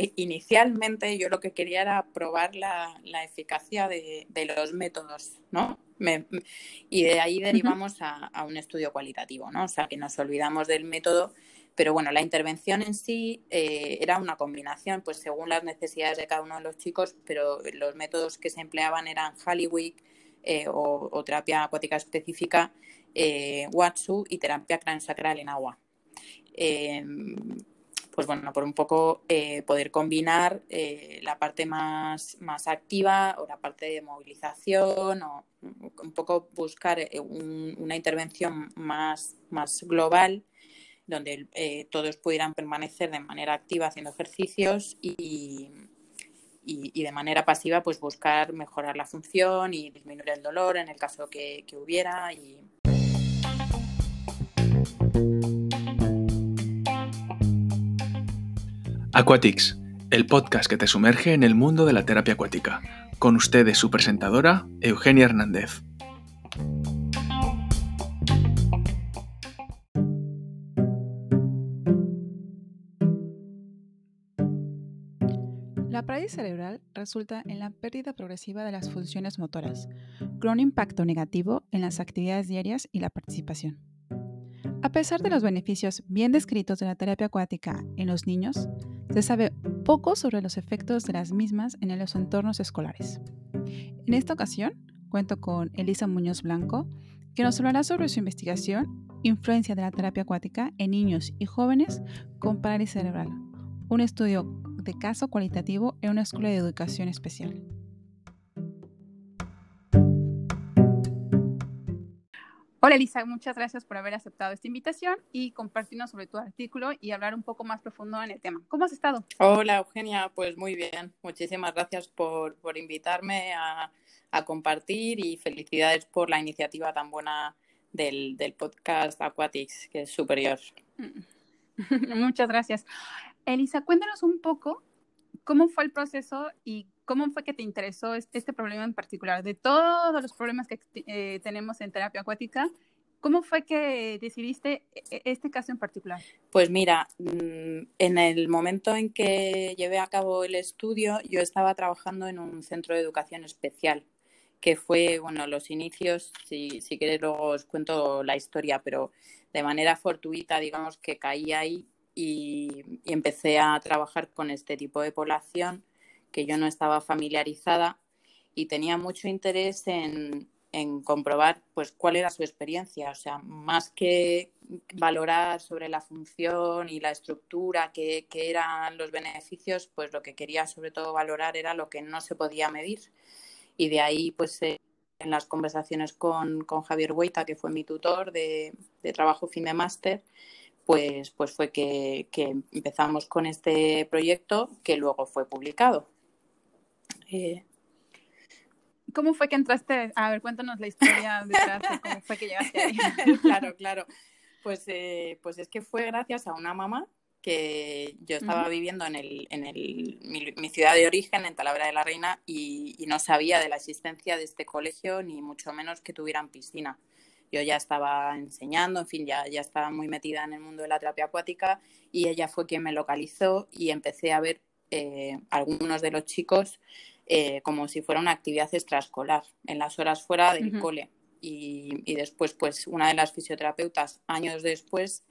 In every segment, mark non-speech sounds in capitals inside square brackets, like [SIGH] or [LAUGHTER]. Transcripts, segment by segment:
eh, inicialmente yo lo que quería era probar la, eficacia de, los métodos, ¿no? y de ahí derivamos a, un estudio cualitativo, ¿no? O sea, que nos olvidamos del método, pero bueno, la intervención en sí eh, era una combinación, pues según las necesidades de cada uno de los chicos, pero los métodos que se empleaban eran Halliwick eh, o, terapia acuática específica, Watsu y terapia craneosacral en agua. Pues bueno, por un poco eh, poder combinar eh, la parte más, más activa o la parte de movilización o un poco buscar eh, una intervención más, más global donde todos pudieran permanecer de manera activa haciendo ejercicios y, y, de manera pasiva pues buscar mejorar la función y disminuir el dolor en el caso que, que hubiera y, Aquatics, el podcast que te sumerge en el mundo de la terapia acuática. Con ustedes su presentadora, Eugenia Hernández. La parálisis cerebral resulta en la pérdida progresiva de las funciones motoras, con un impacto negativo en las actividades diarias y la participación. A pesar de los beneficios bien descritos de la terapia acuática en los niños, se sabe poco sobre los efectos de las mismas en los entornos escolares. En esta ocasión, cuento con Elisa Muñoz Blanco, que nos hablará sobre su investigación Influencia de la terapia acuática en niños y jóvenes con parálisis cerebral, un estudio de caso cualitativo en una escuela de educación especial. Hola Elisa, muchas gracias por haber aceptado esta invitación y compartirnos sobre tu artículo y hablar un poco más profundo en el tema. ¿Cómo has estado? Hola Eugenia, pues muy bien. Muchísimas gracias por, invitarme a, compartir y felicidades por la iniciativa tan buena del, del podcast Aquatics, que es superior. [LAUGHS] Muchas gracias. Elisa, cuéntanos un poco cómo fue el proceso y ¿Cómo fue que te interesó este, problema en particular? De todos los problemas que eh, tenemos en terapia acuática, ¿cómo fue que decidiste e, e, este caso en particular? Pues mira, mm, en el momento en que llevé a cabo el estudio, yo estaba trabajando en un centro de educación especial que fue, bueno, los inicios, si, si luego os cuento la historia, pero de manera fortuita, digamos que caí ahí y empecé a trabajar con este tipo de población que yo no estaba familiarizada y tenía mucho interés en, comprobar pues cuál era su experiencia, o sea, más que valorar sobre la función y la estructura, que, eran los beneficios, pues lo que quería sobre todo valorar era lo que no se podía medir. Y de ahí, pues eh, en las conversaciones con, Javier Hueita, que fue mi tutor de, trabajo fin de máster, pues, pues fue que empezamos con este proyecto que luego fue publicado. Eh, ¿Cómo fue que entraste? A ver, cuéntanos la historia [LAUGHS] detrás de cómo fue que llegaste ahí. [LAUGHS] claro, claro. Pues, eh, pues es que fue gracias a una mamá que yo estaba viviendo en, el, en el, mi, ciudad de origen, en Talavera de la Reina, y, no sabía de la existencia de este colegio, ni mucho menos que tuvieran piscina. Yo ya estaba enseñando, en fin, ya, ya estaba muy metida en el mundo de la terapia acuática y ella fue quien me localizó y empecé a ver eh, algunos de los chicos eh, como si fuera una actividad extraescolar, en las horas fuera del cole. Y, después, pues, una de las fisioterapeutas, años después,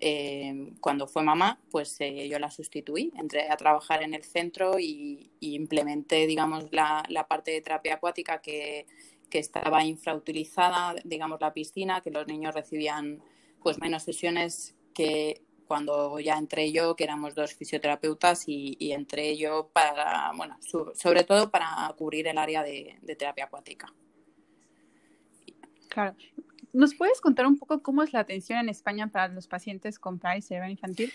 eh, cuando fue mamá, pues yo la sustituí, entré a trabajar en el centro y, implementé, digamos, la, parte de terapia acuática que, que estaba infrautilizada, digamos, la piscina, que los niños recibían pues menos sesiones que cuando ya entré yo, que éramos dos fisioterapeutas y, entré yo para, bueno, sobre todo para cubrir el área de, terapia acuática. Claro. ¿Nos puedes contar un poco cómo es la atención en España para los pacientes con parálisis cerebral infantil?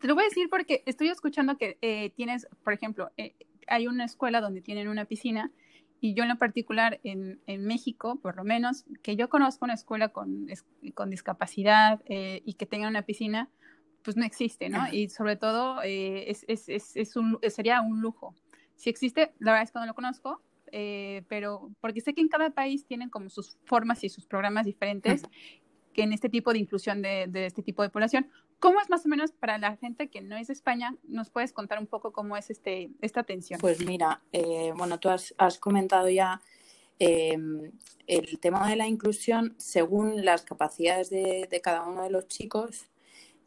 Te lo voy a decir porque estoy escuchando que eh, tienes, por ejemplo, eh, hay una escuela donde tienen una piscina y yo en lo particular en, en, México, por lo menos, que yo conozco una escuela con, con discapacidad eh, y que tenga una piscina, pues no existe, ¿no? Y sobre todo eh, es, es, es, es un, sería un lujo. Si existe, la verdad es que no lo conozco, eh, pero porque sé que en cada país tienen como sus formas y sus programas diferentes. que en este tipo de inclusión de, este tipo de población. ¿Cómo es más o menos para la gente que no es de España? ¿Nos puedes contar un poco cómo es este, esta atención? Pues mira, eh, bueno, tú has, comentado ya em, el tema de la inclusión según las capacidades de, cada uno de los chicos.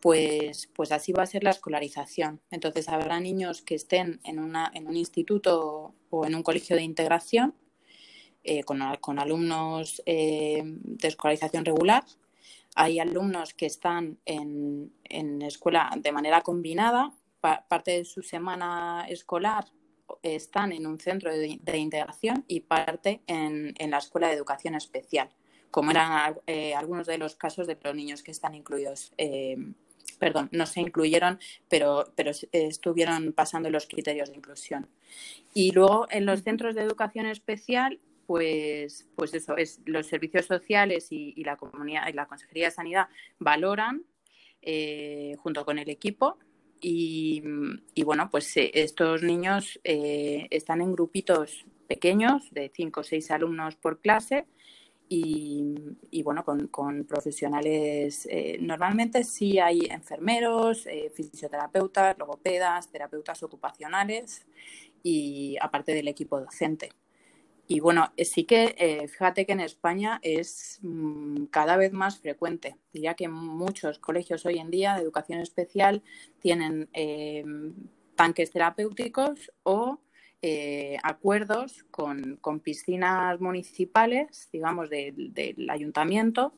Pues, pues así va a ser la escolarización. Entonces habrá niños que estén en, una, en un instituto o en un colegio de integración eh, con, con, alumnos eh, de escolarización regular hay alumnos que están en, escuela de manera combinada, parte de su semana escolar están en un centro de, integración y parte en, la escuela de educación especial, como eran eh, algunos de los casos de los niños que están incluidos. Eh, perdón, no se incluyeron, pero, pero estuvieron pasando los criterios de inclusión. Y luego en los centros de educación especial pues, pues eso, es los servicios sociales y, la comunidad y la Consejería de Sanidad valoran eh, junto con el equipo y, bueno, pues eh, estos niños eh, están en grupitos pequeños de cinco o seis alumnos por clase y, bueno, con, profesionales, normalmente sí hay enfermeros, fisioterapeutas, logopedas, terapeutas ocupacionales y aparte del equipo docente. Y bueno, eh, sí que eh, fíjate que en España es mm, cada vez más frecuente. Diría que muchos colegios hoy en día de educación especial tienen eh, tanques terapéuticos o acuerdos con, con, piscinas municipales, digamos, del ayuntamiento,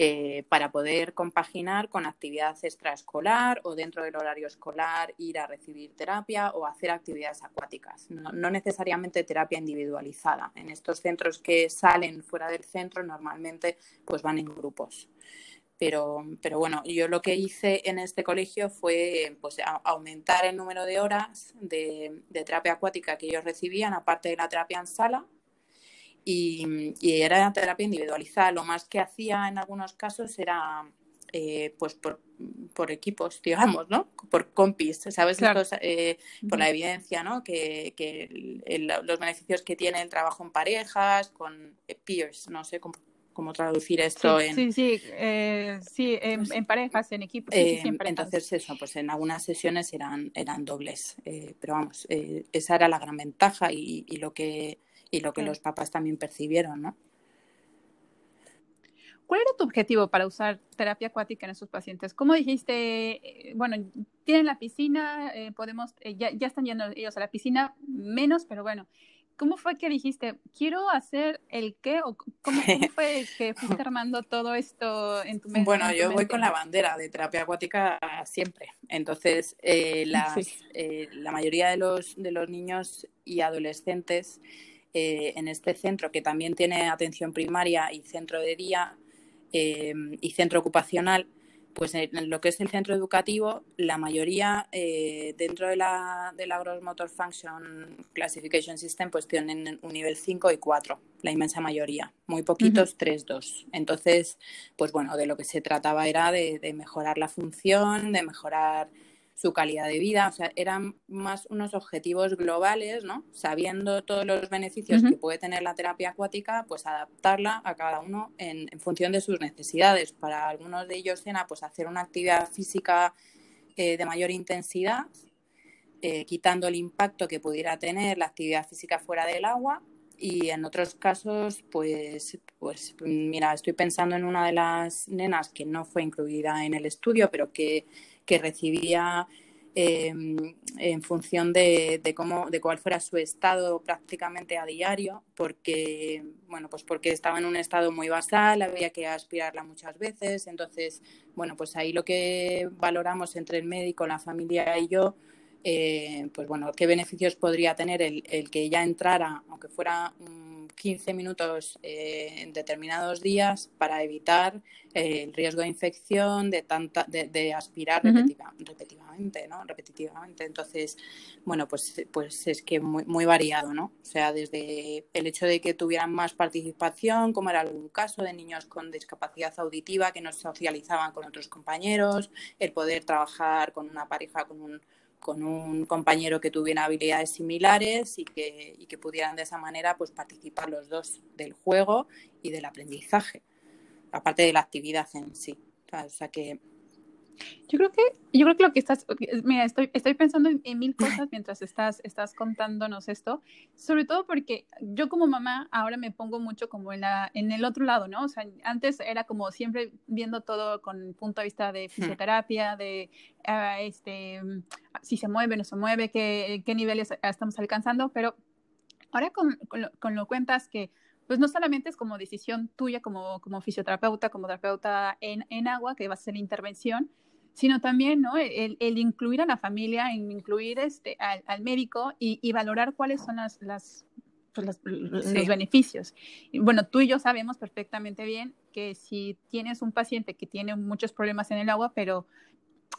eh, para poder compaginar con actividad extraescolar o dentro del horario escolar ir a recibir terapia o hacer actividades acuáticas. No, necesariamente terapia individualizada. En estos centros que salen fuera del centro normalmente pues van en grupos. Pero, pero bueno, yo lo que hice en este colegio fue pues, aumentar el número de horas de terapia acuática que ellos recibían, aparte de la terapia en sala, y, era terapia individualizada. Lo más que hacía en algunos casos era eh, pues por, equipos, [LAUGHS] digamos, ¿no? Por compis, ¿sabes? Eh, por la evidencia, ¿no? Que, los beneficios que tiene el trabajo en parejas, con peers, no sé cómo, traducir esto en... Sí, sí, sí en, parejas, en equipos. entonces eso, pues en algunas sesiones eran, eran dobles, pero vamos, esa era la gran ventaja y lo que y lo que los papás también percibieron, ¿no? ¿Cuál era tu objetivo para usar terapia acuática en esos pacientes? ¿Cómo dijiste, eh, bueno, tienen la piscina, eh, podemos, eh, ya, ya, están yendo ellos a la piscina, menos, pero bueno, ¿cómo fue que dijiste, quiero hacer el qué? ¿O cómo, [LAUGHS] fue que fuiste armando todo esto en tu mente? Bueno, yo voy con la bandera de terapia acuática siempre. Entonces, la mayoría de los, de los niños y adolescentes eh, en este centro que también tiene atención primaria y centro de día eh, y centro ocupacional, pues en lo que es el centro educativo, la mayoría eh, dentro de la, de la Gross Motor Function Classification System pues tienen un nivel 5 y 4, la inmensa mayoría, muy poquitos 3, 2. Entonces, pues bueno, de lo que se trataba era de, de mejorar la función, de mejorar su calidad de vida, o sea, eran más unos objetivos globales, ¿no? Sabiendo todos los beneficios que puede tener la terapia acuática, pues adaptarla a cada uno en, función de sus necesidades. Para algunos de ellos era pues hacer una actividad física eh, de mayor intensidad, eh, quitando el impacto que pudiera tener la actividad física fuera del agua y en otros casos, pues, pues mira, estoy pensando en una de las nenas que no fue incluida en el estudio, pero que que recibía em, en función de, cómo, de cuál fuera su estado prácticamente a diario, porque, bueno, pues porque estaba en un estado muy basal, había que aspirarla muchas veces, entonces, bueno, pues ahí lo que valoramos entre el médico, la familia y yo, eh, pues bueno, qué beneficios podría tener el, el que ella entrara, aunque fuera un 15 minutos eh, en determinados días para evitar eh, el riesgo de infección, de, tanta, de, aspirar repetitivamente, ¿no? Repetitivamente. Entonces, bueno, pues, pues es que muy, muy variado, ¿no? O sea, desde el hecho de que tuvieran más participación, como era algún caso de niños con discapacidad auditiva que no socializaban con otros compañeros, el poder trabajar con una pareja, con un con un compañero que tuviera habilidades similares y que, que pudieran de esa manera pues participar los dos del juego y del aprendizaje. aparte de la actividad en sí. O sea que yo creo que, yo creo que lo que estás, mira, estoy, estoy pensando en, mil cosas [LAUGHS] mientras estás, estás contándonos esto, sobre todo porque yo como mamá ahora me pongo mucho como en, la, en el otro lado, ¿no? O sea, antes era como siempre viendo todo con punto de vista de fisioterapia, de ah, este, si se mueve, no se mueve, qué, qué niveles estamos alcanzando, pero ahora con, con, lo, con lo cuentas que pues no solamente es como decisión tuya como, como fisioterapeuta, como terapeuta en, en agua, que va a ser intervención, sino también ¿no? el, el, incluir a la familia, incluir este, al, al médico y, y, valorar cuáles son las, las, pues las sí. los beneficios. Y bueno, tú y yo sabemos perfectamente bien que si tienes un paciente que tiene muchos problemas en el agua, pero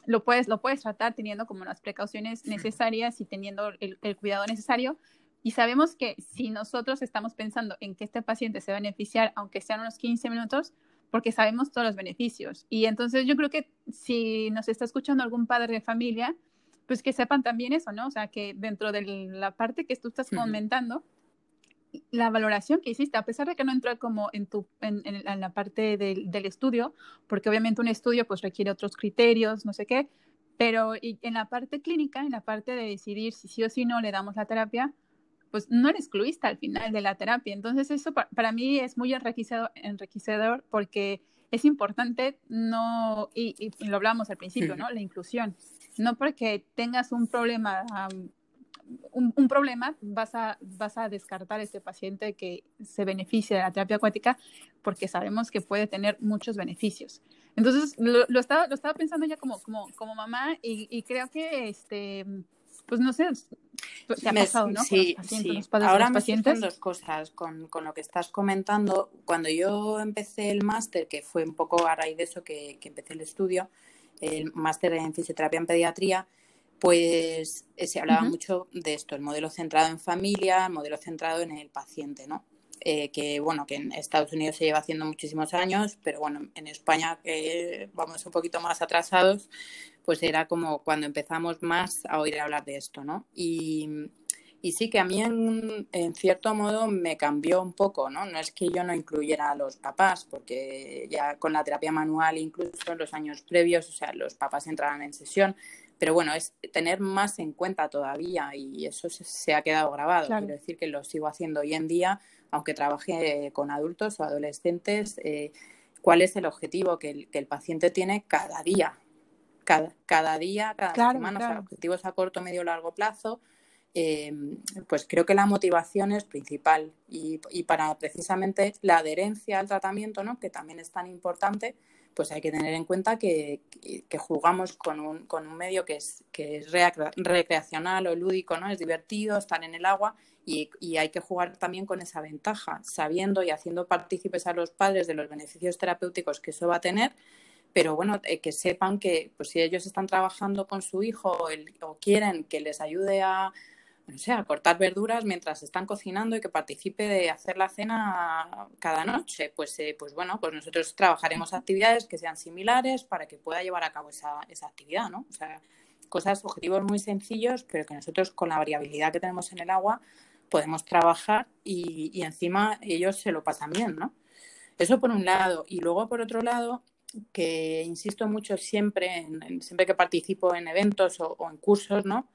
lo puedes, lo puedes tratar teniendo como las precauciones necesarias y teniendo el, el cuidado necesario, y sabemos que si nosotros estamos pensando en que este paciente se va a beneficiar, aunque sean unos 15 minutos, porque sabemos todos los beneficios. Y entonces yo creo que si nos está escuchando algún padre de familia, pues que sepan también eso, ¿no? O sea, que dentro de la parte que tú estás comentando, la valoración que hiciste, a pesar de que no entró como en, tu, en, en, en la parte del, del, estudio, porque obviamente un estudio pues requiere otros criterios, no sé qué, pero en la parte clínica, en la parte de decidir si sí o sí no le damos la terapia, pues no eres excluiste al final de la terapia. Entonces eso para, para mí es muy enriquecedor, enriquecedor, porque es importante no, y, y, lo hablamos al principio, ¿no? La inclusión. No porque tengas un problema, um, un, un, problema, vas a, vas a descartar a este paciente que se beneficia de la terapia acuática porque sabemos que puede tener muchos beneficios. Entonces, lo, lo, estaba, lo estaba pensando ya como, como, como mamá y, y creo que, este, pues no sé, te ha pasado, ¿no? Sí, sí. Ahora me pacientes. dos cosas con, con, lo que estás comentando. Cuando yo empecé el máster, que fue un poco a raíz de eso que, que empecé el estudio, el máster en fisioterapia en pediatría, pues eh, se hablaba uh -huh. mucho de esto, el modelo centrado en familia, el modelo centrado en el paciente, ¿no? Eh, que bueno, que en Estados Unidos se lleva haciendo muchísimos años, pero bueno, en España que vamos un poquito más atrasados, pues era como cuando empezamos más a oír hablar de esto, ¿no? Y, y sí que a mí en, en, cierto modo me cambió un poco, ¿no? No es que yo no incluyera a los papás, porque ya con la terapia manual, incluso en los años previos, o sea, los papás entraban en sesión, pero bueno, es tener más en cuenta todavía y eso se, se ha quedado grabado. Claro. Quiero decir que lo sigo haciendo hoy en día aunque trabaje con adultos o adolescentes, eh, cuál es el objetivo que el, que el, paciente tiene cada día, cada, cada día, cada claro, semana, claro. o sea, objetivos a corto, medio, largo plazo. Eh, pues creo que la motivación es principal y, y, para precisamente la adherencia al tratamiento, ¿no? que también es tan importante, pues hay que tener en cuenta que, que, que jugamos con un, con un, medio que es, que es recreacional o lúdico, ¿no? es divertido estar en el agua y, y, hay que jugar también con esa ventaja, sabiendo y haciendo partícipes a los padres de los beneficios terapéuticos que eso va a tener, pero bueno, eh, que sepan que pues, si ellos están trabajando con su hijo o, quieren que les ayude a, no sé, a cortar verduras mientras están cocinando y que participe de hacer la cena cada noche, pues, eh, pues bueno, pues nosotros trabajaremos actividades que sean similares para que pueda llevar a cabo esa, esa actividad, ¿no? O sea, cosas, objetivos muy sencillos, pero que nosotros con la variabilidad que tenemos en el agua podemos trabajar y, y, encima ellos se lo pasan bien, ¿no? Eso por un lado. Y luego por otro lado, que insisto mucho siempre, en, en, siempre que participo en eventos o, o, en cursos, ¿no?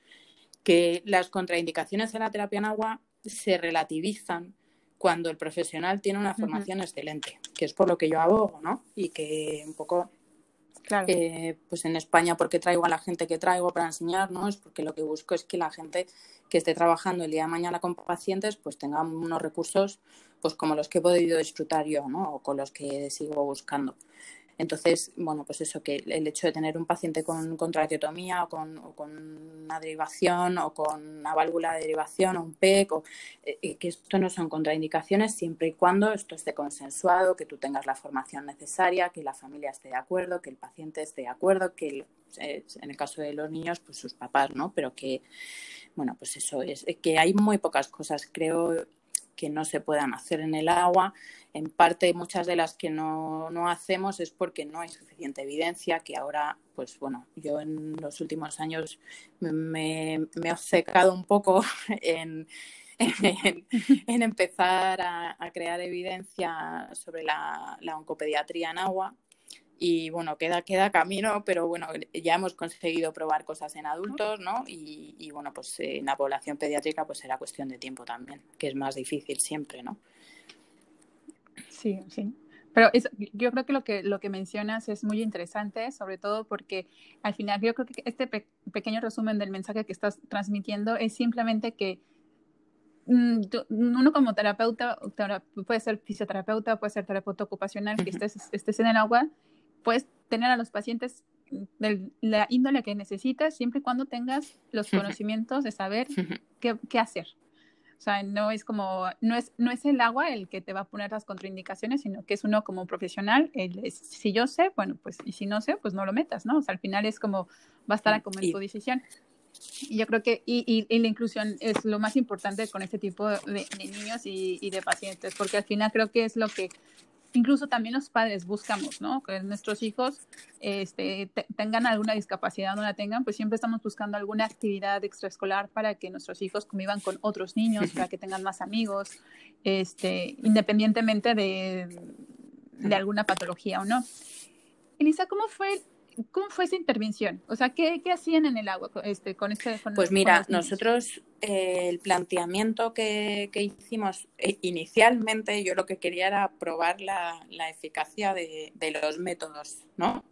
Que las contraindicaciones de la terapia en agua se relativizan cuando el profesional tiene una formación uh -huh. excelente, que es por lo que yo abogo, ¿no? Y que un poco Claro. Eh, pues en España, ¿por qué traigo a la gente que traigo para enseñar? ¿no? Es porque lo que busco es que la gente que esté trabajando el día de mañana con pacientes, pues tenga unos recursos pues como los que he podido disfrutar yo, ¿no? O con los que sigo buscando. Entonces, bueno, pues eso, que el hecho de tener un paciente con, con traqueotomía o con, o con, una derivación o con una válvula de derivación o un PEC, o, eh, que esto no son contraindicaciones siempre y cuando esto esté consensuado, que tú tengas la formación necesaria, que la familia esté de acuerdo, que el paciente esté de acuerdo, que el, eh, en el caso de los niños, pues sus papás, ¿no? Pero que, bueno, pues eso es, que hay muy pocas cosas, creo, que no se puedan hacer en el agua. En parte, muchas de las que no, no, hacemos es porque no hay suficiente evidencia, que ahora, pues bueno, yo en los últimos años me, he obcecado un poco [LAUGHS] en, en, empezar a, crear evidencia sobre la, la, oncopediatría en agua. Y bueno, queda, queda camino, pero bueno, ya hemos conseguido probar cosas en adultos, ¿no? Y, y bueno, pues en la población pediátrica pues será cuestión de tiempo también, que es más difícil siempre, ¿no? Sí, sí. Pero yo creo que lo que lo que mencionas es muy interesante, sobre todo porque al final yo creo que este pequeño resumen del mensaje que estás transmitiendo es simplemente que mm, uno como terapeuta, puede ser fisioterapeuta, puede ser terapeuta ocupacional, que estés, estés en el agua, puedes tener a los pacientes de la índole que necesitas siempre y cuando tengas los conocimientos de saber qué, qué hacer. O sea, no es como, no es, no es el agua el que te va a poner las contraindicaciones, sino que es uno como profesional, si yo sé, bueno, pues, y si no sé, pues no lo metas, ¿no? O sea, al final es como, va a estar como en tu decisión. Y yo creo que, y, y, la inclusión es lo más importante con este tipo de, de niños y, y, de pacientes, porque al final creo que es lo que incluso también los padres buscamos, ¿no? Que nuestros hijos este, tengan alguna discapacidad o no la tengan, pues siempre estamos buscando alguna actividad extraescolar para que nuestros hijos convivan con otros niños, para que tengan más amigos, este, independientemente de, de alguna patología o no. Elisa, ¿cómo fue ¿Cómo fue esa intervención? O sea, ¿qué, qué hacían en el agua este, con este? pues mira, nosotros eh, el planteamiento que, que hicimos eh, inicialmente, yo lo que quería era probar la, la eficacia de, de, los métodos, ¿no?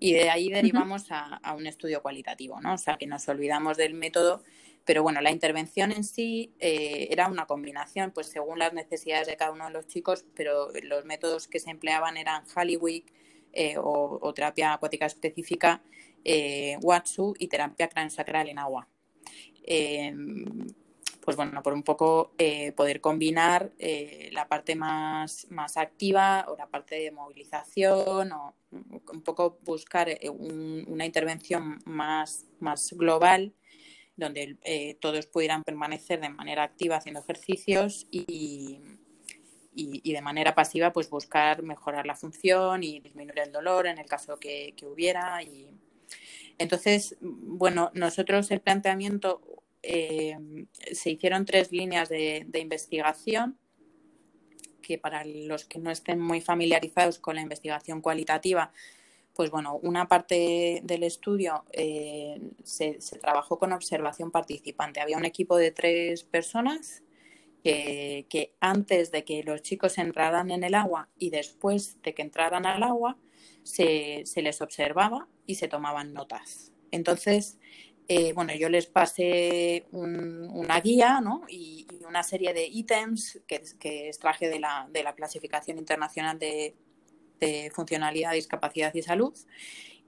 y de ahí derivamos a, a, un estudio cualitativo, ¿no? O sea, que nos olvidamos del método, pero bueno, la intervención en sí eh, era una combinación, pues según las necesidades de cada uno de los chicos, pero los métodos que se empleaban eran Halliwick, eh, o, terapia acuática específica, Watsu y terapia craneosacral en agua. Eh, pues bueno, por un poco poder combinar la parte más, más activa o la parte de movilización o un poco buscar una intervención más, más global donde todos pudieran permanecer de manera activa haciendo ejercicios y, y, de manera pasiva pues buscar mejorar la función y disminuir el dolor en el caso que, hubiera. Y... Entonces, bueno, nosotros el planteamiento eh, se hicieron tres líneas de, investigación que para los que no estén muy familiarizados con la investigación cualitativa, pues bueno, una parte del estudio eh, se, se, trabajó con observación participante. Había un equipo de tres personas que, antes de que los chicos entraran en el agua y después de que entraran al agua, se, les observaba y se tomaban notas. Entonces, eh, bueno, yo les pasé una guía ¿no? y, una serie de ítems que, que extraje de la, de la clasificación internacional de, de, funcionalidad, discapacidad y salud.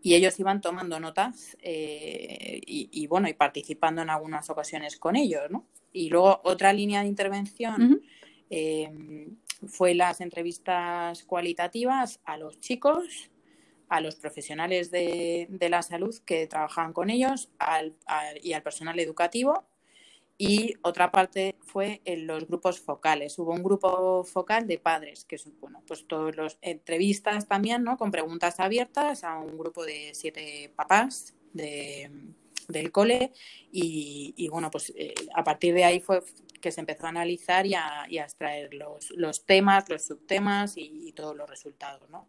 Y ellos iban tomando notas eh, y, y, bueno, y participando en algunas ocasiones con ellos, ¿no? Y luego otra línea de intervención eh, fue las entrevistas cualitativas a los chicos, a los profesionales de, la salud que trabajaban con ellos y al personal educativo. Y otra parte fue en los grupos focales. Hubo un grupo focal de padres, que son, bueno, pues todos los entrevistas también, ¿no? Con preguntas abiertas a un grupo de siete papás de, del cole y, bueno, pues eh, a partir de ahí fue que se empezó a analizar y a, extraer los, los, temas, los subtemas y, todos los resultados, ¿no?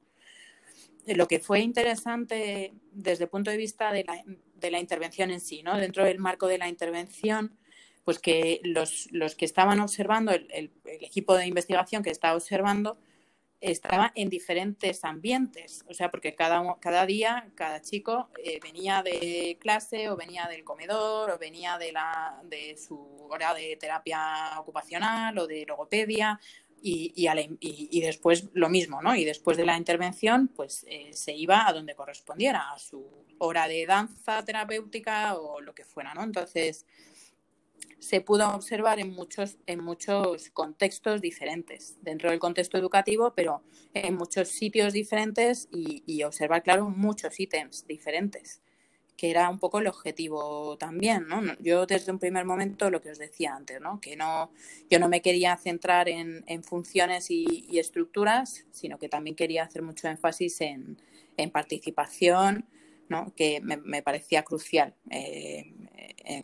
Eh, lo que fue interesante desde el punto de vista de la, de la intervención en sí, ¿no? Dentro del marco de la intervención, pues que los, los que estaban observando, el, el, equipo de investigación que estaba observando, estaba en diferentes ambientes, o sea, porque cada, cada día, cada chico eh, venía de clase o venía del comedor o venía de, la, de su hora de terapia ocupacional o de logopedia y, y, y, después lo mismo, ¿no? Y después de la intervención, pues eh, se iba a donde correspondiera, a su hora de danza terapéutica o lo que fuera, ¿no? Entonces, se pudo observar en muchos, en muchos contextos diferentes, dentro del contexto educativo, pero en muchos sitios diferentes y, observar, claro, muchos ítems diferentes, que era un poco el objetivo también, ¿no? Yo desde un primer momento, lo que os decía antes, ¿no? Que no, yo no me quería centrar en, funciones y, estructuras, sino que también quería hacer mucho énfasis en, en participación, ¿no? que me, parecía crucial. Eh,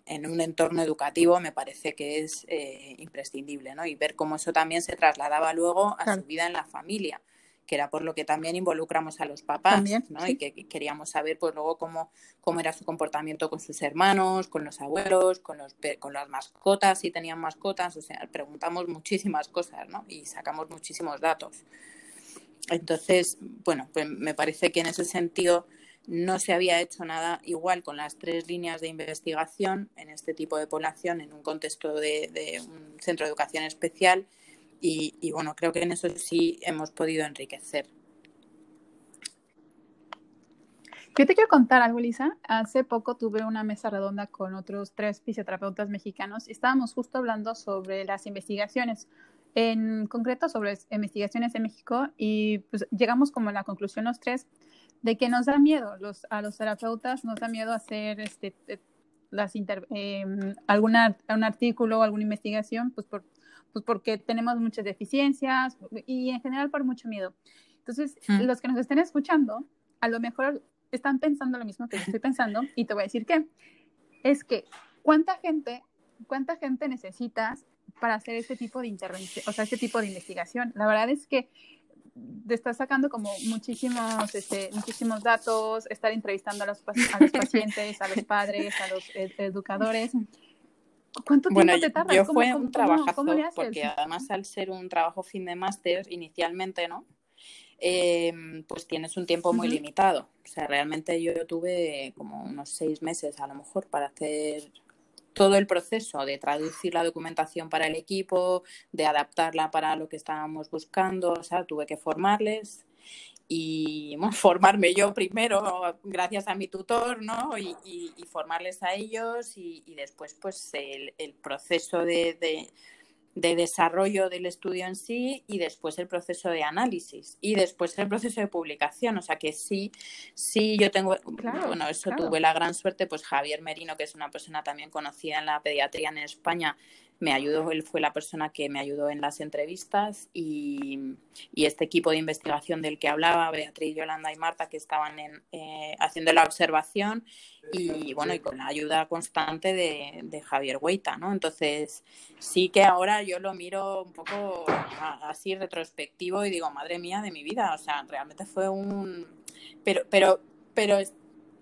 en, un entorno educativo me parece que es eh, imprescindible, ¿no? Y ver cómo eso también se trasladaba luego a su vida en la familia que era por lo que también involucramos a los papás, ¿no? Y que, queríamos saber, pues luego cómo, cómo era su comportamiento con sus hermanos, con los abuelos, con, los, con las mascotas, si tenían mascotas, o sea, preguntamos muchísimas cosas, ¿no? Y sacamos muchísimos datos. Entonces, bueno, pues me parece que en ese sentido no se había hecho nada igual con las tres líneas de investigación en este tipo de población en un contexto de, un centro de educación especial y, bueno, creo que en eso sí hemos podido enriquecer. Yo te quiero contar algo, Lisa. Hace poco tuve una mesa redonda con otros tres fisioterapeutas mexicanos y estábamos justo hablando sobre las investigaciones, en concreto sobre investigaciones en México y pues llegamos como a la conclusión los tres de que nos da miedo, los, a los terapeutas nos da miedo hacer este, eh, las eh, alguna, un artículo o alguna investigación, pues por pues porque tenemos muchas deficiencias y en general por mucho miedo. Entonces, los que nos estén escuchando, a lo mejor están pensando lo mismo que yo estoy pensando y te voy a decir que es que cuánta gente, cuánta gente necesitas para hacer este tipo de intervención, o sea, este tipo de investigación. La verdad es que te estás sacando como muchísimos, este, muchísimos datos, estar entrevistando a los, a los pacientes, a los padres, a los educadores. ¿Cuánto tiempo bueno, te tarda? Yo fue un trabajazo, porque además al ser un trabajo fin de máster inicialmente, ¿no? Em, pues tienes un tiempo muy limitado. O sea, realmente yo tuve como unos seis meses a lo mejor para hacer todo el proceso de traducir la documentación para el equipo, de adaptarla para lo que estábamos buscando, o sea, tuve que formarles y [LAUGHS] formarme yo primero gracias a mi tutor, ¿no? Y, formarles a ellos y, después pues el, proceso de, desarrollo del estudio en sí y después el proceso de análisis y después el proceso de publicación. O sea que sí, sí yo tengo, bueno, eso tuve la gran suerte, pues Javier Merino, que es una persona también conocida en la pediatría en España, me ayudó, él fue la persona que me ayudó en las entrevistas y, este equipo de investigación del que hablaba, Beatriz, Yolanda y Marta, que estaban en, eh, haciendo la observación y bueno, y con la ayuda constante de, Javier Hueita, ¿no? Entonces, sí que ahora yo lo miro un poco así retrospectivo y digo, madre mía de mi vida, o sea, realmente fue un... Pero, pero, pero...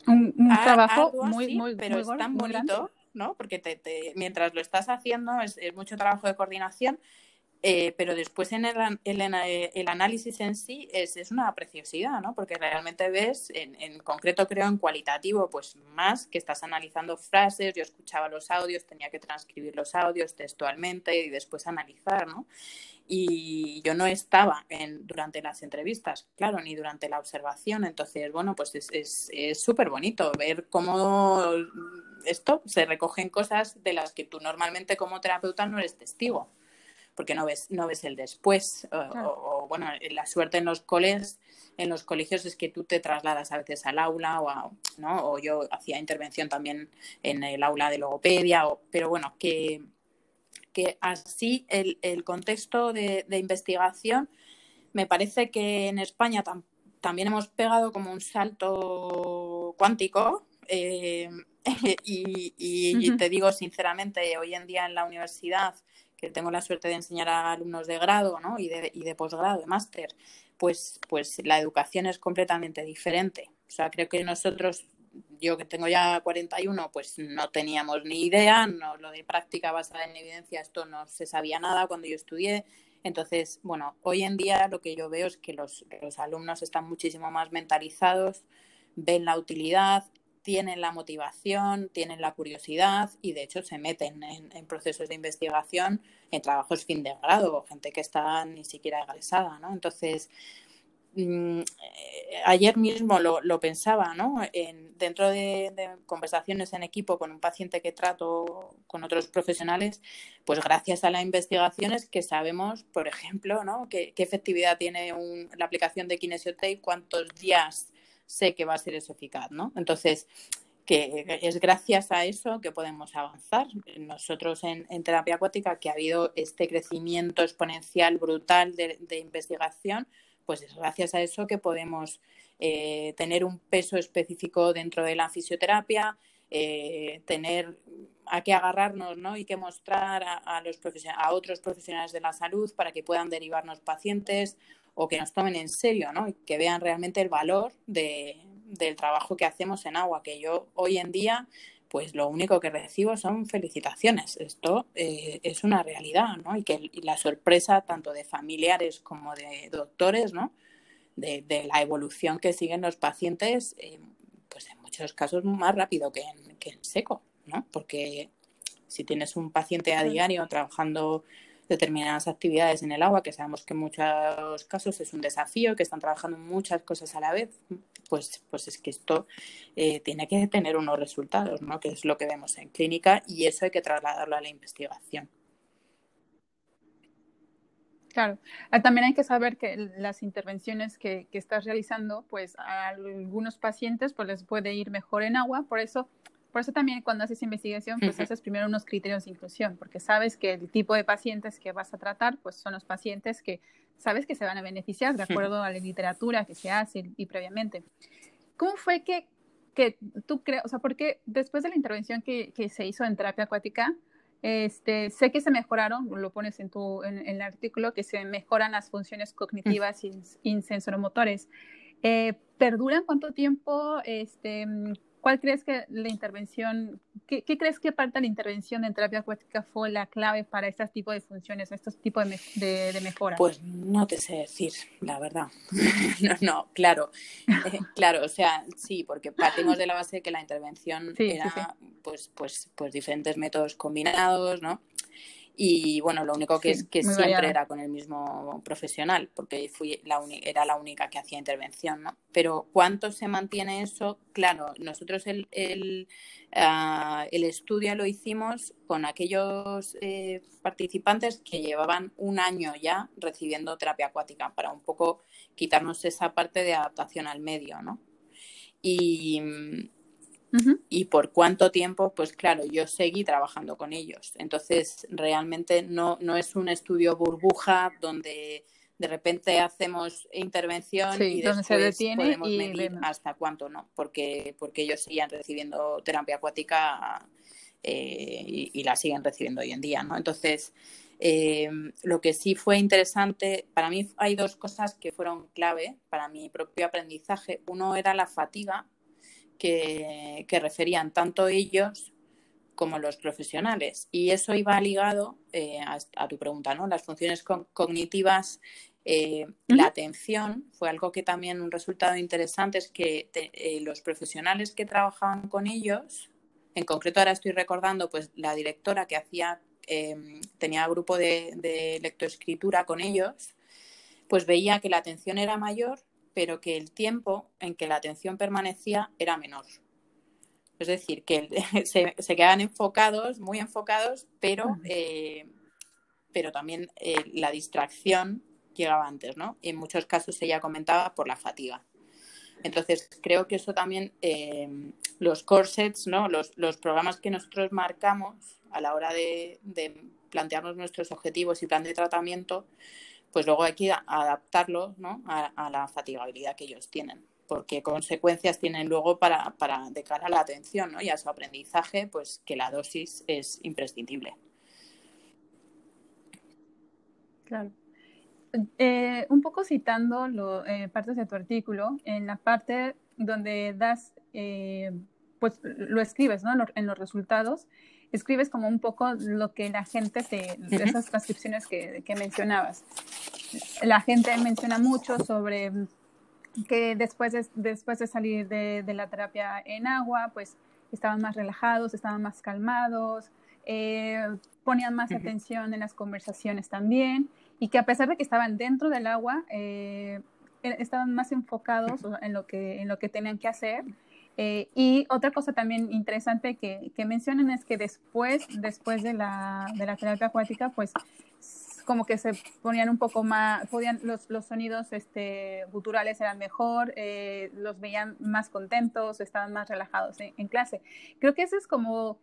Un, trabajo muy, muy, pero es tan bonito ¿no? Porque te, mientras lo estás haciendo es, mucho trabajo de coordinación, eh, pero después en el, el, análisis en sí es, es, una preciosidad, ¿no? Porque realmente ves, en, en, concreto creo en cualitativo, pues más que estás analizando frases, yo escuchaba los audios, tenía que transcribir los audios textualmente y después analizar, ¿no? y yo no estaba en, durante las entrevistas, claro, ni durante la observación. Entonces, bueno, pues es súper es, bonito ver cómo esto se recogen cosas de las que tú normalmente como terapeuta no eres testigo, porque no ves, no ves el después. O, bueno, la suerte en los coles, en los colegios es que tú te trasladas a veces al aula o, ¿no? o yo hacía intervención también en el aula de logopedia, o, pero bueno, que que así el, contexto de, investigación me parece que en España también hemos pegado como un salto cuántico eh, [LAUGHS] y, te digo sinceramente, hoy en día en la universidad, que tengo la suerte de enseñar a alumnos de grado ¿no? y de, y de posgrado, de máster, pues, pues la educación es completamente diferente. O sea, creo que nosotros yo que tengo ya 41, pues no teníamos ni idea, no, lo de práctica basada en evidencia, esto no se sabía nada cuando yo estudié. Entonces, bueno, hoy en día lo que yo veo es que los, alumnos están muchísimo más mentalizados, ven la utilidad, tienen la motivación, tienen la curiosidad y de hecho se meten en, procesos de investigación, en trabajos fin de grado, gente que está ni siquiera egresada, ¿no? Entonces, Mm, eh, ayer mismo lo, pensaba, ¿no? En, dentro de, conversaciones en equipo con un paciente que trato con otros profesionales, pues gracias a las investigaciones que sabemos, por ejemplo, ¿no? ¿Qué, efectividad tiene la aplicación de Kinesiotape? ¿Cuántos días sé que va a ser eso eficaz, ¿no? Entonces, que es gracias a eso que podemos avanzar. Nosotros en, terapia acuática, que ha habido este crecimiento exponencial brutal de investigación, pues es gracias a eso que podemos eh, tener un peso específico dentro de la fisioterapia, eh, tener a qué agarrarnos ¿no? y que mostrar a, los a otros profesionales de la salud para que puedan derivarnos pacientes o que nos tomen en serio ¿no? y que vean realmente el valor de, del trabajo que hacemos en agua, que yo hoy en día pues lo único que recibo son felicitaciones. Esto eh, es una realidad, ¿no? Y que la sorpresa tanto de familiares como de doctores, ¿no? De, la evolución que siguen los pacientes, eh, pues en muchos casos más rápido que en, que en seco, ¿no? Porque si tienes un paciente a diario trabajando determinadas actividades en el agua, que sabemos que en muchos casos es un desafío, que están trabajando muchas cosas a la vez, pues, pues es que esto eh, tiene que tener unos resultados, ¿no? que es lo que vemos en clínica y eso hay que trasladarlo a la investigación. Claro, ah, también hay que saber que las intervenciones que, que estás realizando, pues a algunos pacientes pues les puede ir mejor en agua, por eso por eso también cuando haces investigación, pues haces primero unos criterios de inclusión, porque sabes que el tipo de pacientes que vas a tratar, pues son los pacientes que sabes que se van a beneficiar de acuerdo a la literatura que se hace y previamente. ¿Cómo fue que, que tú crees, o sea, porque después de la intervención que, que, se hizo en terapia acuática, este, sé que se mejoraron, lo pones en, tu, en, el artículo, que se mejoran las funciones cognitivas y, y sensoromotores. Eh, ¿Perduran cuánto tiempo? Este, ¿Cuál crees que la intervención, qué, crees que parte de la intervención en terapia acuática fue la clave para este tipo de funciones, estos tipos de, de, mejoras? Pues no te sé decir, la verdad. [LAUGHS] no, no, claro, eh, claro, o sea, sí, porque partimos de la base de que la intervención era, Pues, pues, pues diferentes métodos combinados, ¿no? Y bueno, lo único que es que siempre era con el mismo profesional, porque fui la era la única que hacía intervención, ¿no? Pero ¿cuánto se mantiene eso? Claro, nosotros el, el, ah, el estudio lo hicimos con aquellos eh, participantes que llevaban un año ya recibiendo terapia acuática, para un poco quitarnos esa parte de adaptación al medio, ¿no? Y, y por cuánto tiempo, pues claro, yo seguí trabajando con ellos. Entonces, realmente no, no es un estudio burbuja donde de repente hacemos intervención y después se detiene podemos medir hasta cuánto no, porque, porque ellos seguían recibiendo terapia acuática eh, y, la siguen recibiendo hoy en día, ¿no? Entonces, eh, lo que sí fue interesante, para mí hay dos cosas que fueron clave para mi propio aprendizaje. Uno era la fatiga, que, referían tanto ellos como los profesionales. Y eso iba ligado eh, a, tu pregunta, ¿no? Las funciones cognitivas, eh, la atención, fue algo que también un resultado interesante es que eh, los profesionales que trabajaban con ellos, en concreto ahora estoy recordando, pues la directora que hacía, em, tenía grupo de, de lectoescritura con ellos, pues veía que la atención era mayor pero que el tiempo en que la atención permanecía era menor. Es decir, que [LAUGHS] se, quedaban enfocados, muy enfocados, pero, eh, pero también eh, la distracción llegaba antes, ¿no? Y en muchos casos ella comentaba por la fatiga. Entonces, creo que eso también, eh, los corsets, ¿no? Los, programas que nosotros marcamos a la hora de, de plantearnos nuestros objetivos y plan de tratamiento, pues luego hay que adaptarlo ¿no? a, la fatigabilidad que ellos tienen porque consecuencias tienen luego para, para de cara a la atención ¿no? y a su aprendizaje, pues que la dosis es imprescindible. Claro. Eh, un poco citando eh, partes de tu artículo, en la parte donde das, eh, pues lo escribes ¿no? en los resultados, escribes como un poco lo que la gente te, de esas transcripciones que, que, mencionabas. La gente menciona mucho sobre que después de, después de salir de, de la terapia en agua, pues estaban más relajados, estaban más calmados, eh, ponían más atención en las conversaciones también y que a pesar de que estaban dentro del agua, eh, e, estaban más enfocados en lo que, en lo que tenían que hacer eh, y otra cosa también interesante que, que, mencionan es que después, después de la, de la terapia acuática, pues como que se ponían un poco más, podían, los, los sonidos este, guturales eran mejor, eh, los veían más contentos, estaban más relajados en, clase. Creo que eso es como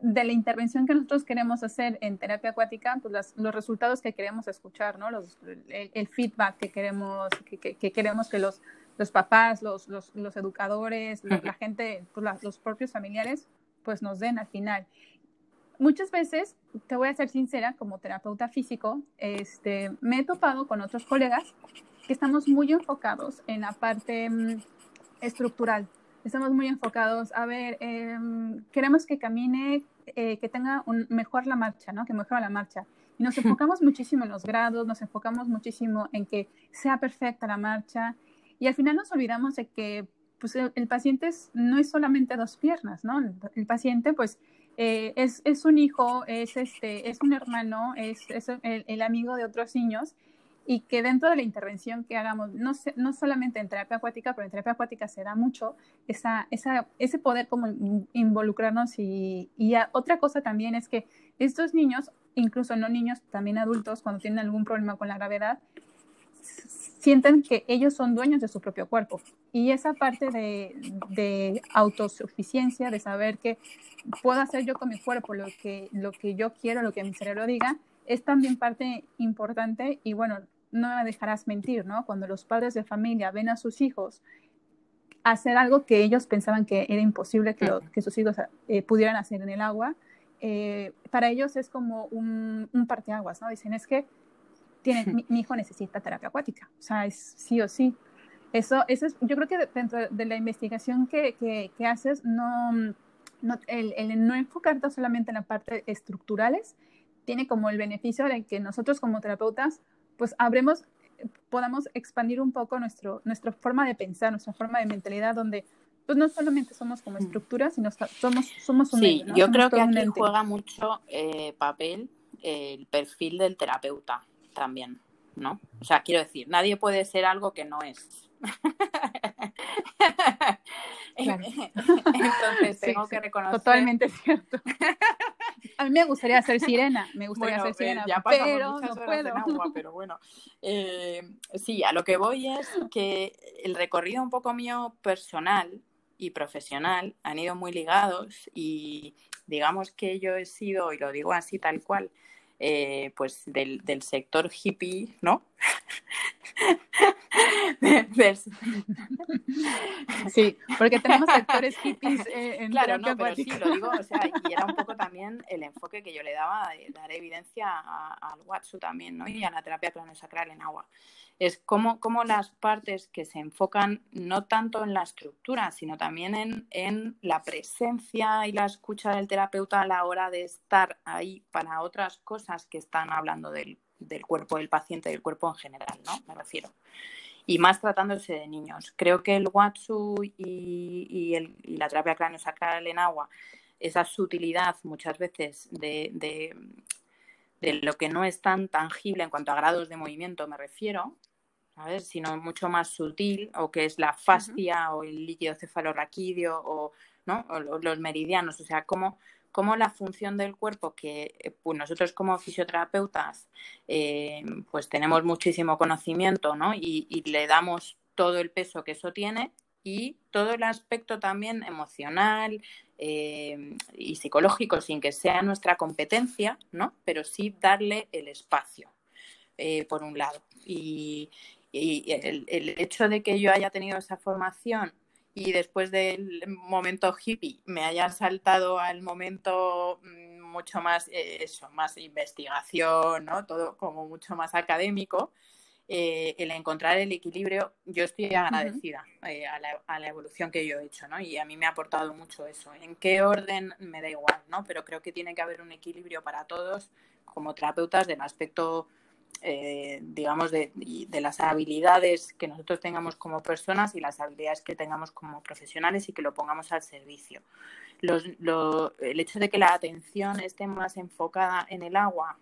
de la intervención que nosotros queremos hacer en terapia acuática, pues los resultados que queremos escuchar, ¿no? Los, el, feedback que queremos que, que, queremos que los, los papás, los, los, los educadores, la, gente, pues los propios familiares, pues nos den al final. Muchas veces, te voy a ser sincera, como terapeuta físico, este, me he topado con otros colegas que estamos muy enfocados en la parte mm, estructural, estamos muy enfocados, a ver, em, queremos que camine, eh, que tenga un, mejor la marcha, ¿no? Que mejore la marcha. Y nos enfocamos muchísimo en los grados, nos enfocamos muchísimo en que sea perfecta la marcha. Y al final nos olvidamos de que pues, el, paciente no es solamente dos piernas, ¿no? El, paciente, pues, eh, es, es, un hijo, es, este, es un hermano, es, es el, el, amigo de otros niños y que dentro de la intervención que hagamos, no, no solamente en terapia acuática, pero en terapia acuática se da mucho esa, esa, ese poder como involucrarnos y, y otra cosa también es que estos niños, incluso no niños, también adultos, cuando tienen algún problema con la gravedad, sienten que ellos son dueños de su propio cuerpo. Y esa parte de, de, autosuficiencia, de saber que puedo hacer yo con mi cuerpo lo que, lo que yo quiero, lo que mi cerebro diga, es también parte importante y bueno, no me dejarás mentir, ¿no? Cuando los padres de familia ven a sus hijos hacer algo que ellos pensaban que era imposible que, que sus hijos eh, pudieran hacer en el agua, eh, para ellos es como un, un parteaguas, ¿no? Dicen, es que tiene, [LAUGHS] mi, hijo necesita terapia acuática, o sea, es sí o sí. Eso, eso es, yo creo que dentro de la investigación que, que, que haces, no, no el, el, no enfocarte solamente en la parte estructurales, tiene como el beneficio de que nosotros como terapeutas pues habremos, podamos expandir un poco nuestro, nuestra forma de pensar, nuestra forma de mentalidad, donde pues no solamente somos como mm. estructuras, sino somos, somos un Sí, yo creo que aquí juega mucho eh, papel el perfil del terapeuta también, ¿no? O sea, quiero decir, nadie puede ser algo que no es. [LAUGHS] Entonces tengo que reconocer. Totalmente [LAUGHS] cierto. A mí me gustaría ser sirena, me gustaría ser sirena, pero no puedo. agua, pero bueno. Eh, sí, a lo que voy es que el recorrido un poco mío personal y profesional han ido muy ligados y digamos que yo he sido, y lo digo así tal cual, eh, pues del, del, sector hippie, ¿no? [LAUGHS] sí, porque tenemos sectores hippies eh, [LAUGHS] en Claro, no, pero sí, lo digo, o sea, y era un poco también el enfoque que yo le daba de dar evidencia al Watsu también, ¿no? Y a la terapia cronosacral en agua es como, las partes que se enfocan no tanto en la estructura, sino también en, en, la presencia y la escucha del terapeuta a la hora de estar ahí para otras cosas que están hablando del, del cuerpo del paciente, del cuerpo en general, ¿no? Me refiero. Y más tratándose de niños. Creo que el Watsu y, y, el, y la terapia cráneo-sacral en agua, esa sutilidad muchas veces de, de, de lo que no es tan tangible en cuanto a grados de movimiento, me refiero, ¿sabes? sino mucho más sutil, o que es la fascia o el líquido cefalorraquídeo o, ¿no? los meridianos, o sea, cómo, cómo la función del cuerpo, que pues nosotros como fisioterapeutas eh, pues tenemos muchísimo conocimiento ¿no? y, le damos todo el peso que eso tiene y todo el aspecto también emocional eh, y psicológico sin que sea nuestra competencia, ¿no? pero sí darle el espacio, por un lado. Y, el, hecho de que yo haya tenido esa formación y después del momento hippie me haya saltado al momento mm, mucho más eh, eso, más investigación, ¿no? Todo como mucho más académico, eh, el encontrar el equilibrio, yo estoy agradecida eh, a, la, a, la, evolución que yo he hecho, ¿no? Y a mí me ha aportado mucho eso. En qué orden me da igual, ¿no? Pero creo que tiene que haber un equilibrio para todos como terapeutas del aspecto eh, digamos, de, de, las habilidades que nosotros tengamos como personas y las habilidades que tengamos como profesionales y que lo pongamos al servicio. Los, lo, el hecho de que la atención esté más enfocada en el agua,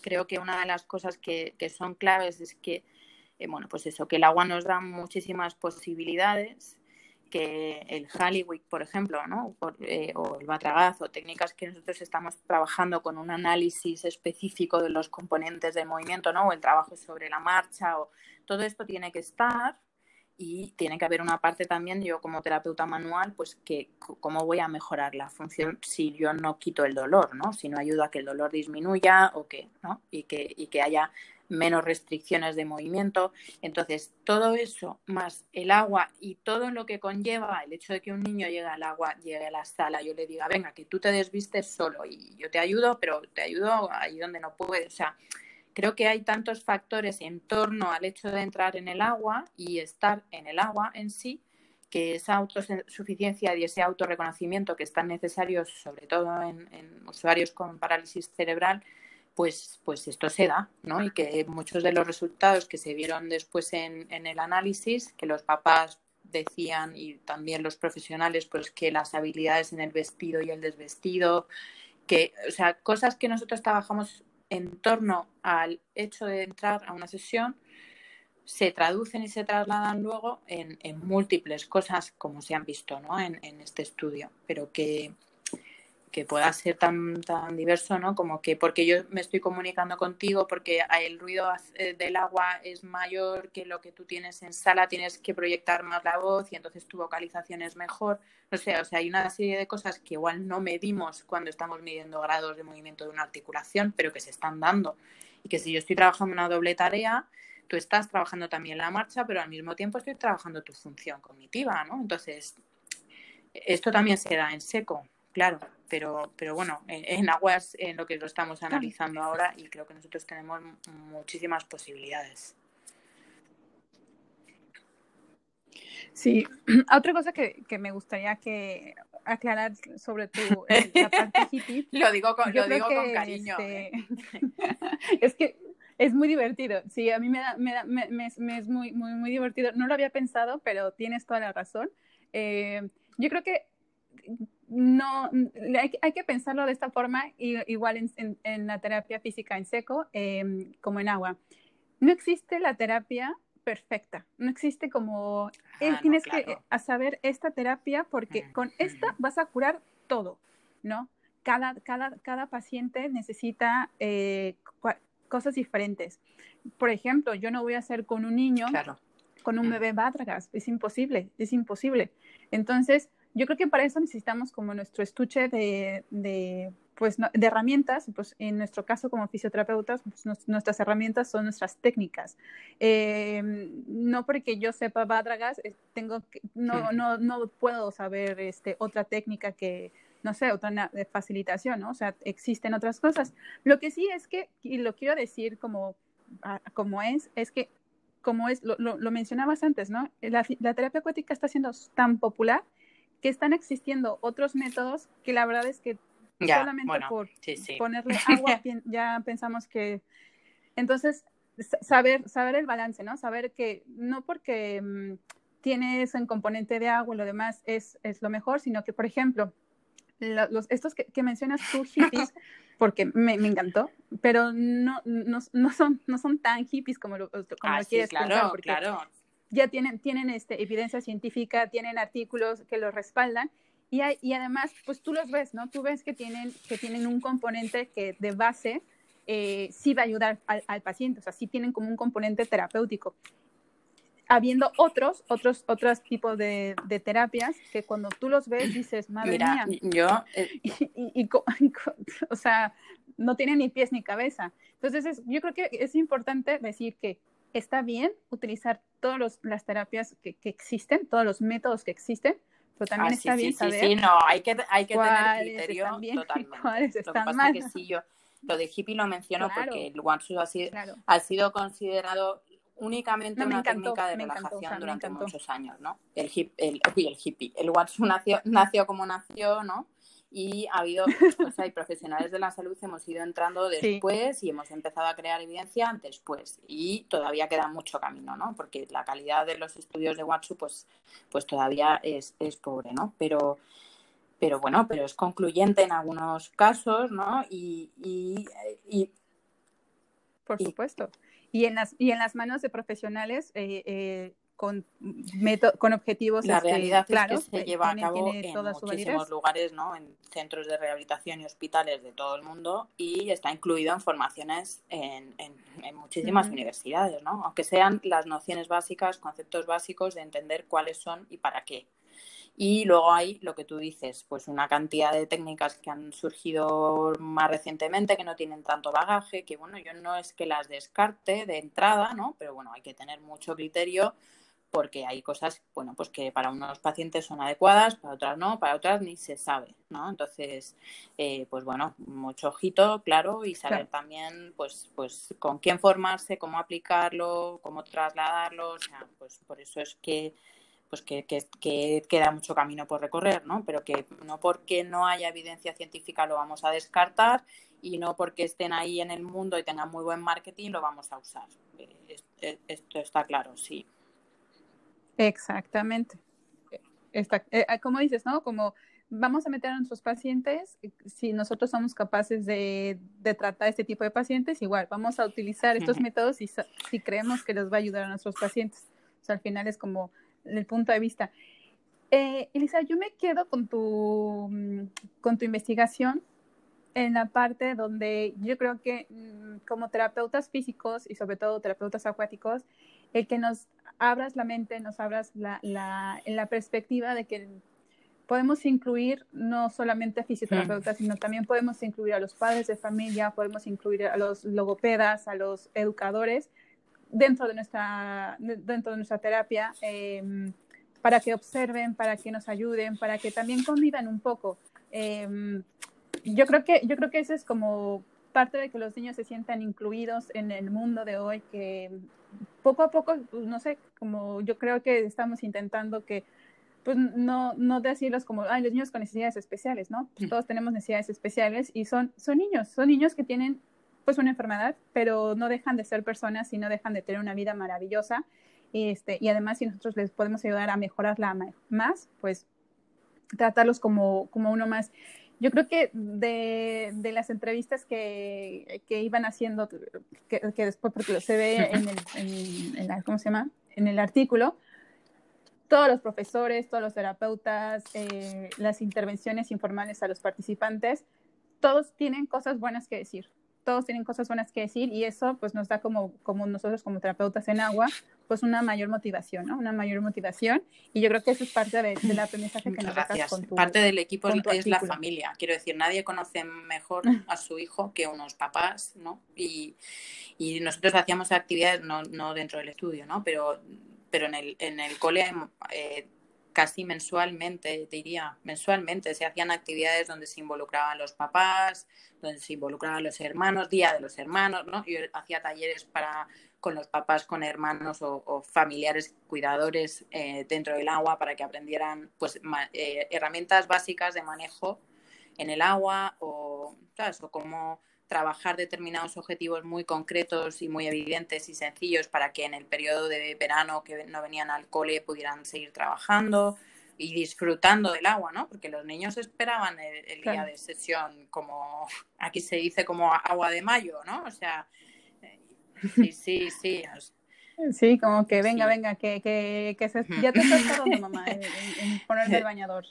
creo que una de las cosas que, que son claves es que, eh, bueno, pues eso, que el agua nos da muchísimas posibilidades que el Halliwick, por ejemplo, ¿no? Eh, o el batragazo, técnicas que nosotros estamos trabajando con un análisis específico de los componentes del movimiento, ¿no? o el trabajo sobre la marcha, o todo esto tiene que estar y tiene que haber una parte también, yo como terapeuta manual, pues que cómo voy a mejorar la función si yo no quito el dolor, ¿no? Si no ayudo a que el dolor disminuya o que, ¿no? Y que, y que haya menos restricciones de movimiento. Entonces, todo eso, más el agua y todo lo que conlleva el hecho de que un niño llegue al agua, llegue a la sala, yo le diga, venga, que tú te desvistes solo y yo te ayudo, pero te ayudo ahí donde no puedes. O sea, Creo que hay tantos factores en torno al hecho de entrar en el agua y estar en el agua en sí, que esa autosuficiencia y ese autorreconocimiento que están necesarios, sobre todo en, usuarios con parálisis cerebral, pues, pues esto se da, ¿no? Y que muchos de los resultados que se vieron después en, en el análisis, que los papás decían y también los profesionales, pues que las habilidades en el vestido y el desvestido, que, o sea, cosas que nosotros trabajamos en torno al hecho de entrar a una sesión se traducen y se trasladan luego en, múltiples cosas como se han visto ¿no? en, en este estudio, pero que, que pueda ser tan, tan diverso, ¿no? Como que porque yo me estoy comunicando contigo, porque el ruido eh, del agua es mayor que lo que tú tienes en sala, tienes que proyectar más la voz y entonces tu vocalización es mejor. No sé, o sea, hay una serie de cosas que igual no medimos cuando estamos midiendo grados de movimiento de una articulación, pero que se están dando. Y que si yo estoy trabajando una doble tarea, tú estás trabajando también la marcha, pero al mismo tiempo estoy trabajando tu función cognitiva, ¿no? Entonces, esto también se da en seco, claro pero, pero bueno, en, aguas en lo que lo estamos analizando ahora y creo que nosotros tenemos muchísimas posibilidades. Sí, [CLEARS THROAT] otra cosa que, que me gustaría que aclarar sobre tu [LAUGHS] la parte hippie. lo digo con, lo digo con cariño. Este, ¿eh? [LAUGHS] es que es muy divertido. Sí, a mí me, da, me, da, me, me, es muy, muy, muy divertido. No lo había pensado, pero tienes toda la razón. Eh, yo creo que no, hay, que pensarlo de esta forma, igual en, la terapia física en seco em, como en agua. No existe la terapia perfecta, no existe como, eh, ah, tienes que saber esta terapia porque con esta vas a curar todo, ¿no? Cada, cada, cada paciente necesita eh, cosas diferentes. Por ejemplo, yo no voy a hacer con un niño, con un bebé Badragas, es imposible, es imposible. Entonces, yo creo que para eso necesitamos como nuestro estuche de, de pues, de herramientas, pues en nuestro caso como fisioterapeutas, pues, nuestras herramientas son nuestras técnicas. Eh, no porque yo sepa Badragas, eh, tengo que, no, no, no puedo saber este, otra técnica que, no sé, otra facilitación, ¿no? O sea, existen otras cosas. Lo que sí es que, y lo quiero decir como, como es, es que como es, lo, lo, mencionabas antes, ¿no? La, la terapia acuática está siendo tan popular que están existiendo otros métodos que la verdad es que solamente por ponerle [LAUGHS] agua ya pensamos que entonces saber saber el balance no saber que no porque mm, tiene eso en componente de agua y lo demás es, es lo mejor sino que por ejemplo los, estos que, mencionas tú hippies [LAUGHS] porque me, encantó pero no, no, no, son no son tan hippies como lo, como ah, quieres claro, claro ya tienen, tienen este, evidencia científica, tienen artículos que los respaldan y, y además, pues tú los ves, ¿no? Tú ves que tienen, que tienen un componente que de base eh, sí va a ayudar al, paciente, o sea, sí tienen como un componente terapéutico. Habiendo otros, otros, otros tipos de, de terapias que cuando tú los ves dices, madre Mira, mía. yo. Eh, [LAUGHS] y, [LAUGHS] o sea, no tiene ni pies ni cabeza. Entonces, yo creo que es importante decir que está bien utilizar todas las terapias que, existen, todos los métodos que existen, pero también ah, está bien saber. Sí, sí, no, hay que, hay que tener criterio bien, totalmente. Cuáles están mal. Que sí, yo lo de hippie lo menciono porque el One ha sido, ha sido considerado únicamente una técnica de relajación durante muchos años, ¿no? El, hip, el, el hippie, el One nació, nació como nació, ¿no? Y ha habido, pues hay profesionales de la salud, hemos ido entrando después y hemos empezado a crear evidencia después y todavía queda mucho camino, ¿no? Porque la calidad de los estudios de Watsu pues, pues todavía es, es pobre, ¿no? Pero, pero bueno, pero es concluyente en algunos casos, ¿no? Y, y, por supuesto. Y en las, y en las manos de profesionales, eh, eh, con, con objetivos. La realidad es que se lleva a cabo en muchísimos lugares, ¿no? en centros de rehabilitación y hospitales de todo el mundo y está incluido en formaciones en, muchísimas universidades, ¿no? aunque sean las nociones básicas, conceptos básicos de entender cuáles son y para qué. Y luego hay lo que tú dices, pues una cantidad de técnicas que han surgido más recientemente, que no tienen tanto bagaje, que bueno, yo no es que las descarte de entrada, ¿no? Pero bueno, hay que tener mucho criterio porque hay cosas, bueno, pues que para unos pacientes son adecuadas, para otras no, para otras ni se sabe, ¿no? Entonces, eh, pues bueno, mucho ojito, claro, y saber también, pues, pues con quién formarse, cómo aplicarlo, cómo trasladarlo, o sea, pues por eso es que pues que, que, queda mucho camino por recorrer, ¿no? Pero que no porque no haya evidencia científica lo vamos a descartar y no porque estén ahí en el mundo y tengan muy buen marketing lo vamos a usar. Eh, esto está claro, sí. Exactamente. Está, eh, ah, como dices, ¿no? Como vamos a meter a nuestros pacientes, si nosotros somos capaces de, tratar este tipo de pacientes, igual vamos a utilizar estos métodos y si creemos que les va a ayudar a nuestros pacientes. O sea, al final es como el punto de vista. Eh, Elisa, yo me quedo con tu, mm, con tu investigación en la parte donde yo creo que mm, como terapeutas físicos y sobre todo terapeutas acuáticos, el que nos abras la mente, nos abras la, la, en la perspectiva de que podemos incluir no solamente a fisioterapeutas, sino también podemos incluir a los padres de familia, podemos incluir a los logopedas, a los educadores dentro de nuestra, dentro de nuestra terapia em, para que observen, para que nos ayuden, para que también convivan un poco. Em, yo creo que yo creo que eso es como parte de que los niños se sientan incluidos en el mundo de hoy, que poco a poco, pues, no sé, como yo creo que estamos intentando que, pues no, no decirlos como, ay, los niños con necesidades especiales, ¿no? Pues todos tenemos necesidades especiales y son, son niños, son niños que tienen pues una enfermedad, pero no dejan de ser personas y no dejan de tener una vida maravillosa. Y, este, y además, si nosotros les podemos ayudar a mejorarla más, pues tratarlos como, como uno más. Yo creo que de, de las entrevistas que, que iban haciendo, que, que, después, porque se ve en el, en, ¿cómo se llama? En el artículo, todos los profesores, todos los terapeutas, eh, las intervenciones informales a los participantes, todos tienen cosas buenas que decir todos tienen cosas buenas que decir y eso pues nos da como, como nosotros como terapeutas en agua pues una mayor motivación, ¿no? Una mayor motivación y yo creo que eso es parte de, del aprendizaje que nos das con tu Parte del equipo es la familia, quiero decir, nadie conoce mejor [LAUGHS] a su hijo que unos papás, ¿no? Y, y nosotros hacíamos actividades, no, no dentro del estudio, ¿no? Pero, pero en el, en el cole eh, casi mensualmente, diría, mensualmente se hacían actividades donde se involucraban los papás, donde se involucraban los hermanos, Día de los Hermanos, ¿no? Yo hacía talleres para con los papás, con hermanos o, familiares cuidadores eh, dentro del agua para que aprendieran pues eh, herramientas básicas de manejo en el agua o, ¿sabes? o cómo trabajar determinados objetivos muy concretos y muy evidentes y sencillos para que en el periodo de verano que no venían al cole pudieran seguir trabajando y disfrutando del agua, ¿no? Porque los niños esperaban el, día de sesión como, [LAUGHS] aquí se dice como agua de mayo, ¿no? O sea, eh, sí, sí, sí. Sí, como que venga, venga, que, que, que se, ya te estás tardando, [LAUGHS] mamá, en, en ponerme el bañador.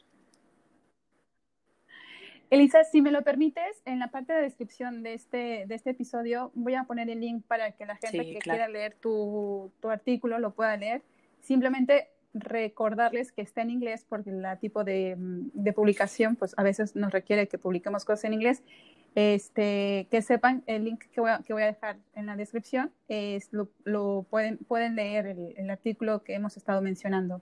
Elisa, si me lo permites, en la parte de descripción de este, de este episodio voy a poner el link para que la gente que quiera leer tu, tu, artículo lo pueda leer. Simplemente recordarles que está en inglés porque el tipo de, de publicación pues a veces nos requiere que publiquemos cosas en inglés este, que sepan, el link que voy a, que voy a dejar en la descripción es lo, lo pueden, pueden leer el, el, artículo que hemos estado mencionando.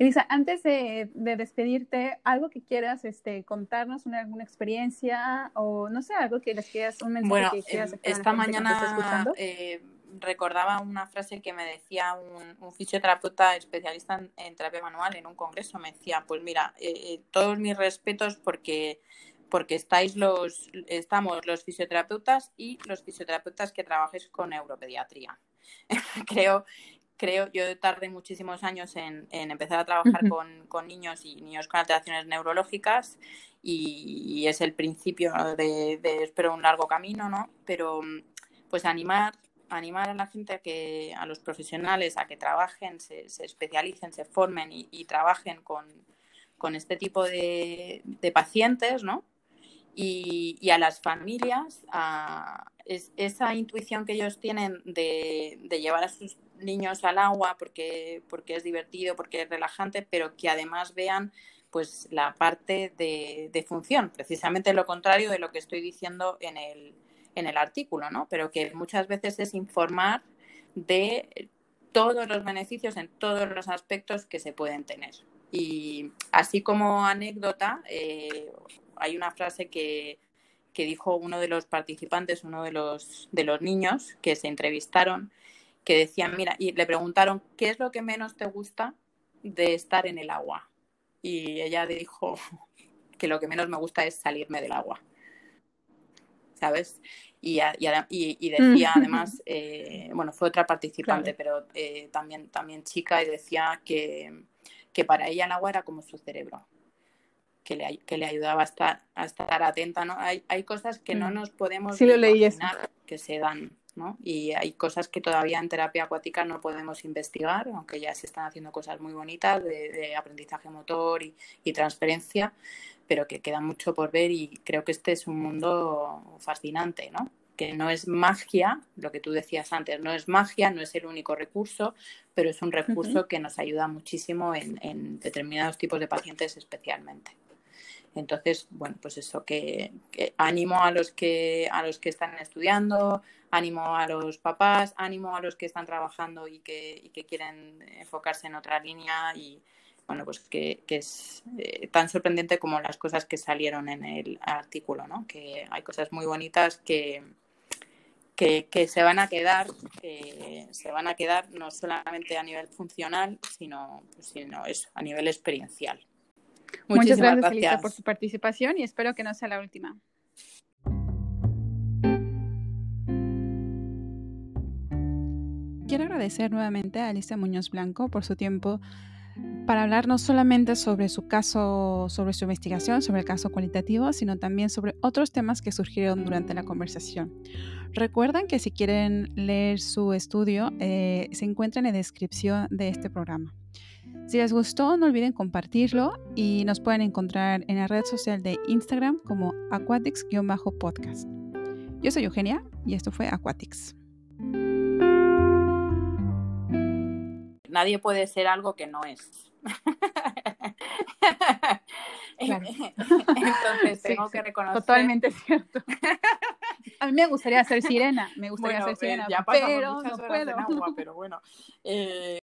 Elisa, antes de, de, despedirte, algo que quieras este, contarnos, una, alguna experiencia o no sé, algo que les quieras, un mensaje bueno, que quieras. esta mañana eh, recordaba una frase que me decía un, un fisioterapeuta especialista en, en, terapia manual en un congreso. Me decía, pues mira, eh, eh todos mis respetos porque porque estáis los, estamos los fisioterapeutas y los fisioterapeutas que trabajes con neuropediatría. [LAUGHS] creo, creo, yo tardé muchísimos años en, empezar a trabajar con, niños y niños con alteraciones neurológicas y, es el principio de, espero, un largo camino, ¿no? Pero pues animar animar a la gente a que, a los profesionales, a que trabajen, se, especialicen, se formen y, trabajen con, este tipo de, pacientes, ¿no? Y, a las familias, a esa intuición que ellos tienen de, llevar a sus niños al agua porque, porque es divertido, porque es relajante, pero que además vean pues la parte de, de función, precisamente lo contrario de lo que estoy diciendo en el, en el artículo, ¿no? Pero que muchas veces es informar de todos los beneficios en todos los aspectos que se pueden tener. Y así como anécdota, eh, hay una frase que, que, dijo uno de los participantes, uno de los, de los niños que se entrevistaron, que decían, mira, y le preguntaron, ¿qué es lo que menos te gusta de estar en el agua? Y ella dijo [LAUGHS] que lo que menos me gusta es salirme del agua. ¿Sabes? Y, y, decía además, eh, bueno, fue otra participante, pero eh, también, también chica, y decía que, para ella el agua era como su cerebro, que le, que le ayudaba a estar, a estar atenta, ¿no? Hay, hay cosas que no mm. nos podemos imaginar que se dan, ¿no? Y hay cosas que todavía en terapia acuática no podemos investigar, aunque ya se están haciendo cosas muy bonitas de, aprendizaje motor y, y transferencia, pero que queda mucho por ver y creo que este es un mundo fascinante, ¿no? Que no es magia, lo que tú decías antes, no es magia, no es el único recurso, pero es un recurso que nos ayuda muchísimo en, determinados tipos de pacientes especialmente. Entonces, bueno, pues eso, que, ánimo a los que, a los que están estudiando, ánimo a los papás, ánimo a los que están trabajando y que, y que quieren enfocarse en otra línea y, bueno, pues que, es eh, tan sorprendente como las cosas que salieron en el artículo, ¿no? Que hay cosas muy bonitas que, que, se van a quedar, se van a quedar no solamente a nivel funcional, sino, pues, sino eso, a nivel experiencial. Muchas gracias, Elisa, por su participación y espero que no sea la última. Quiero agradecer nuevamente a Alicia Muñoz Blanco por su tiempo para hablar no solamente sobre su caso, sobre su investigación, sobre el caso cualitativo, sino también sobre otros temas que surgieron durante la conversación. Recuerden que si quieren leer su estudio, eh, se encuentra en la descripción de este programa. Si les gustó, no olviden compartirlo y nos pueden encontrar en la red social de Instagram como aquatics-podcast. Yo soy Eugenia y esto fue Aquatics. Nadie puede ser algo que no es. [LAUGHS] [LAUGHS] Entonces tengo que reconocer. Totalmente cierto. [LAUGHS] A mí me gustaría ser sirena, me gustaría ser sirena, pero no puedo. agua, pero bueno. Eh...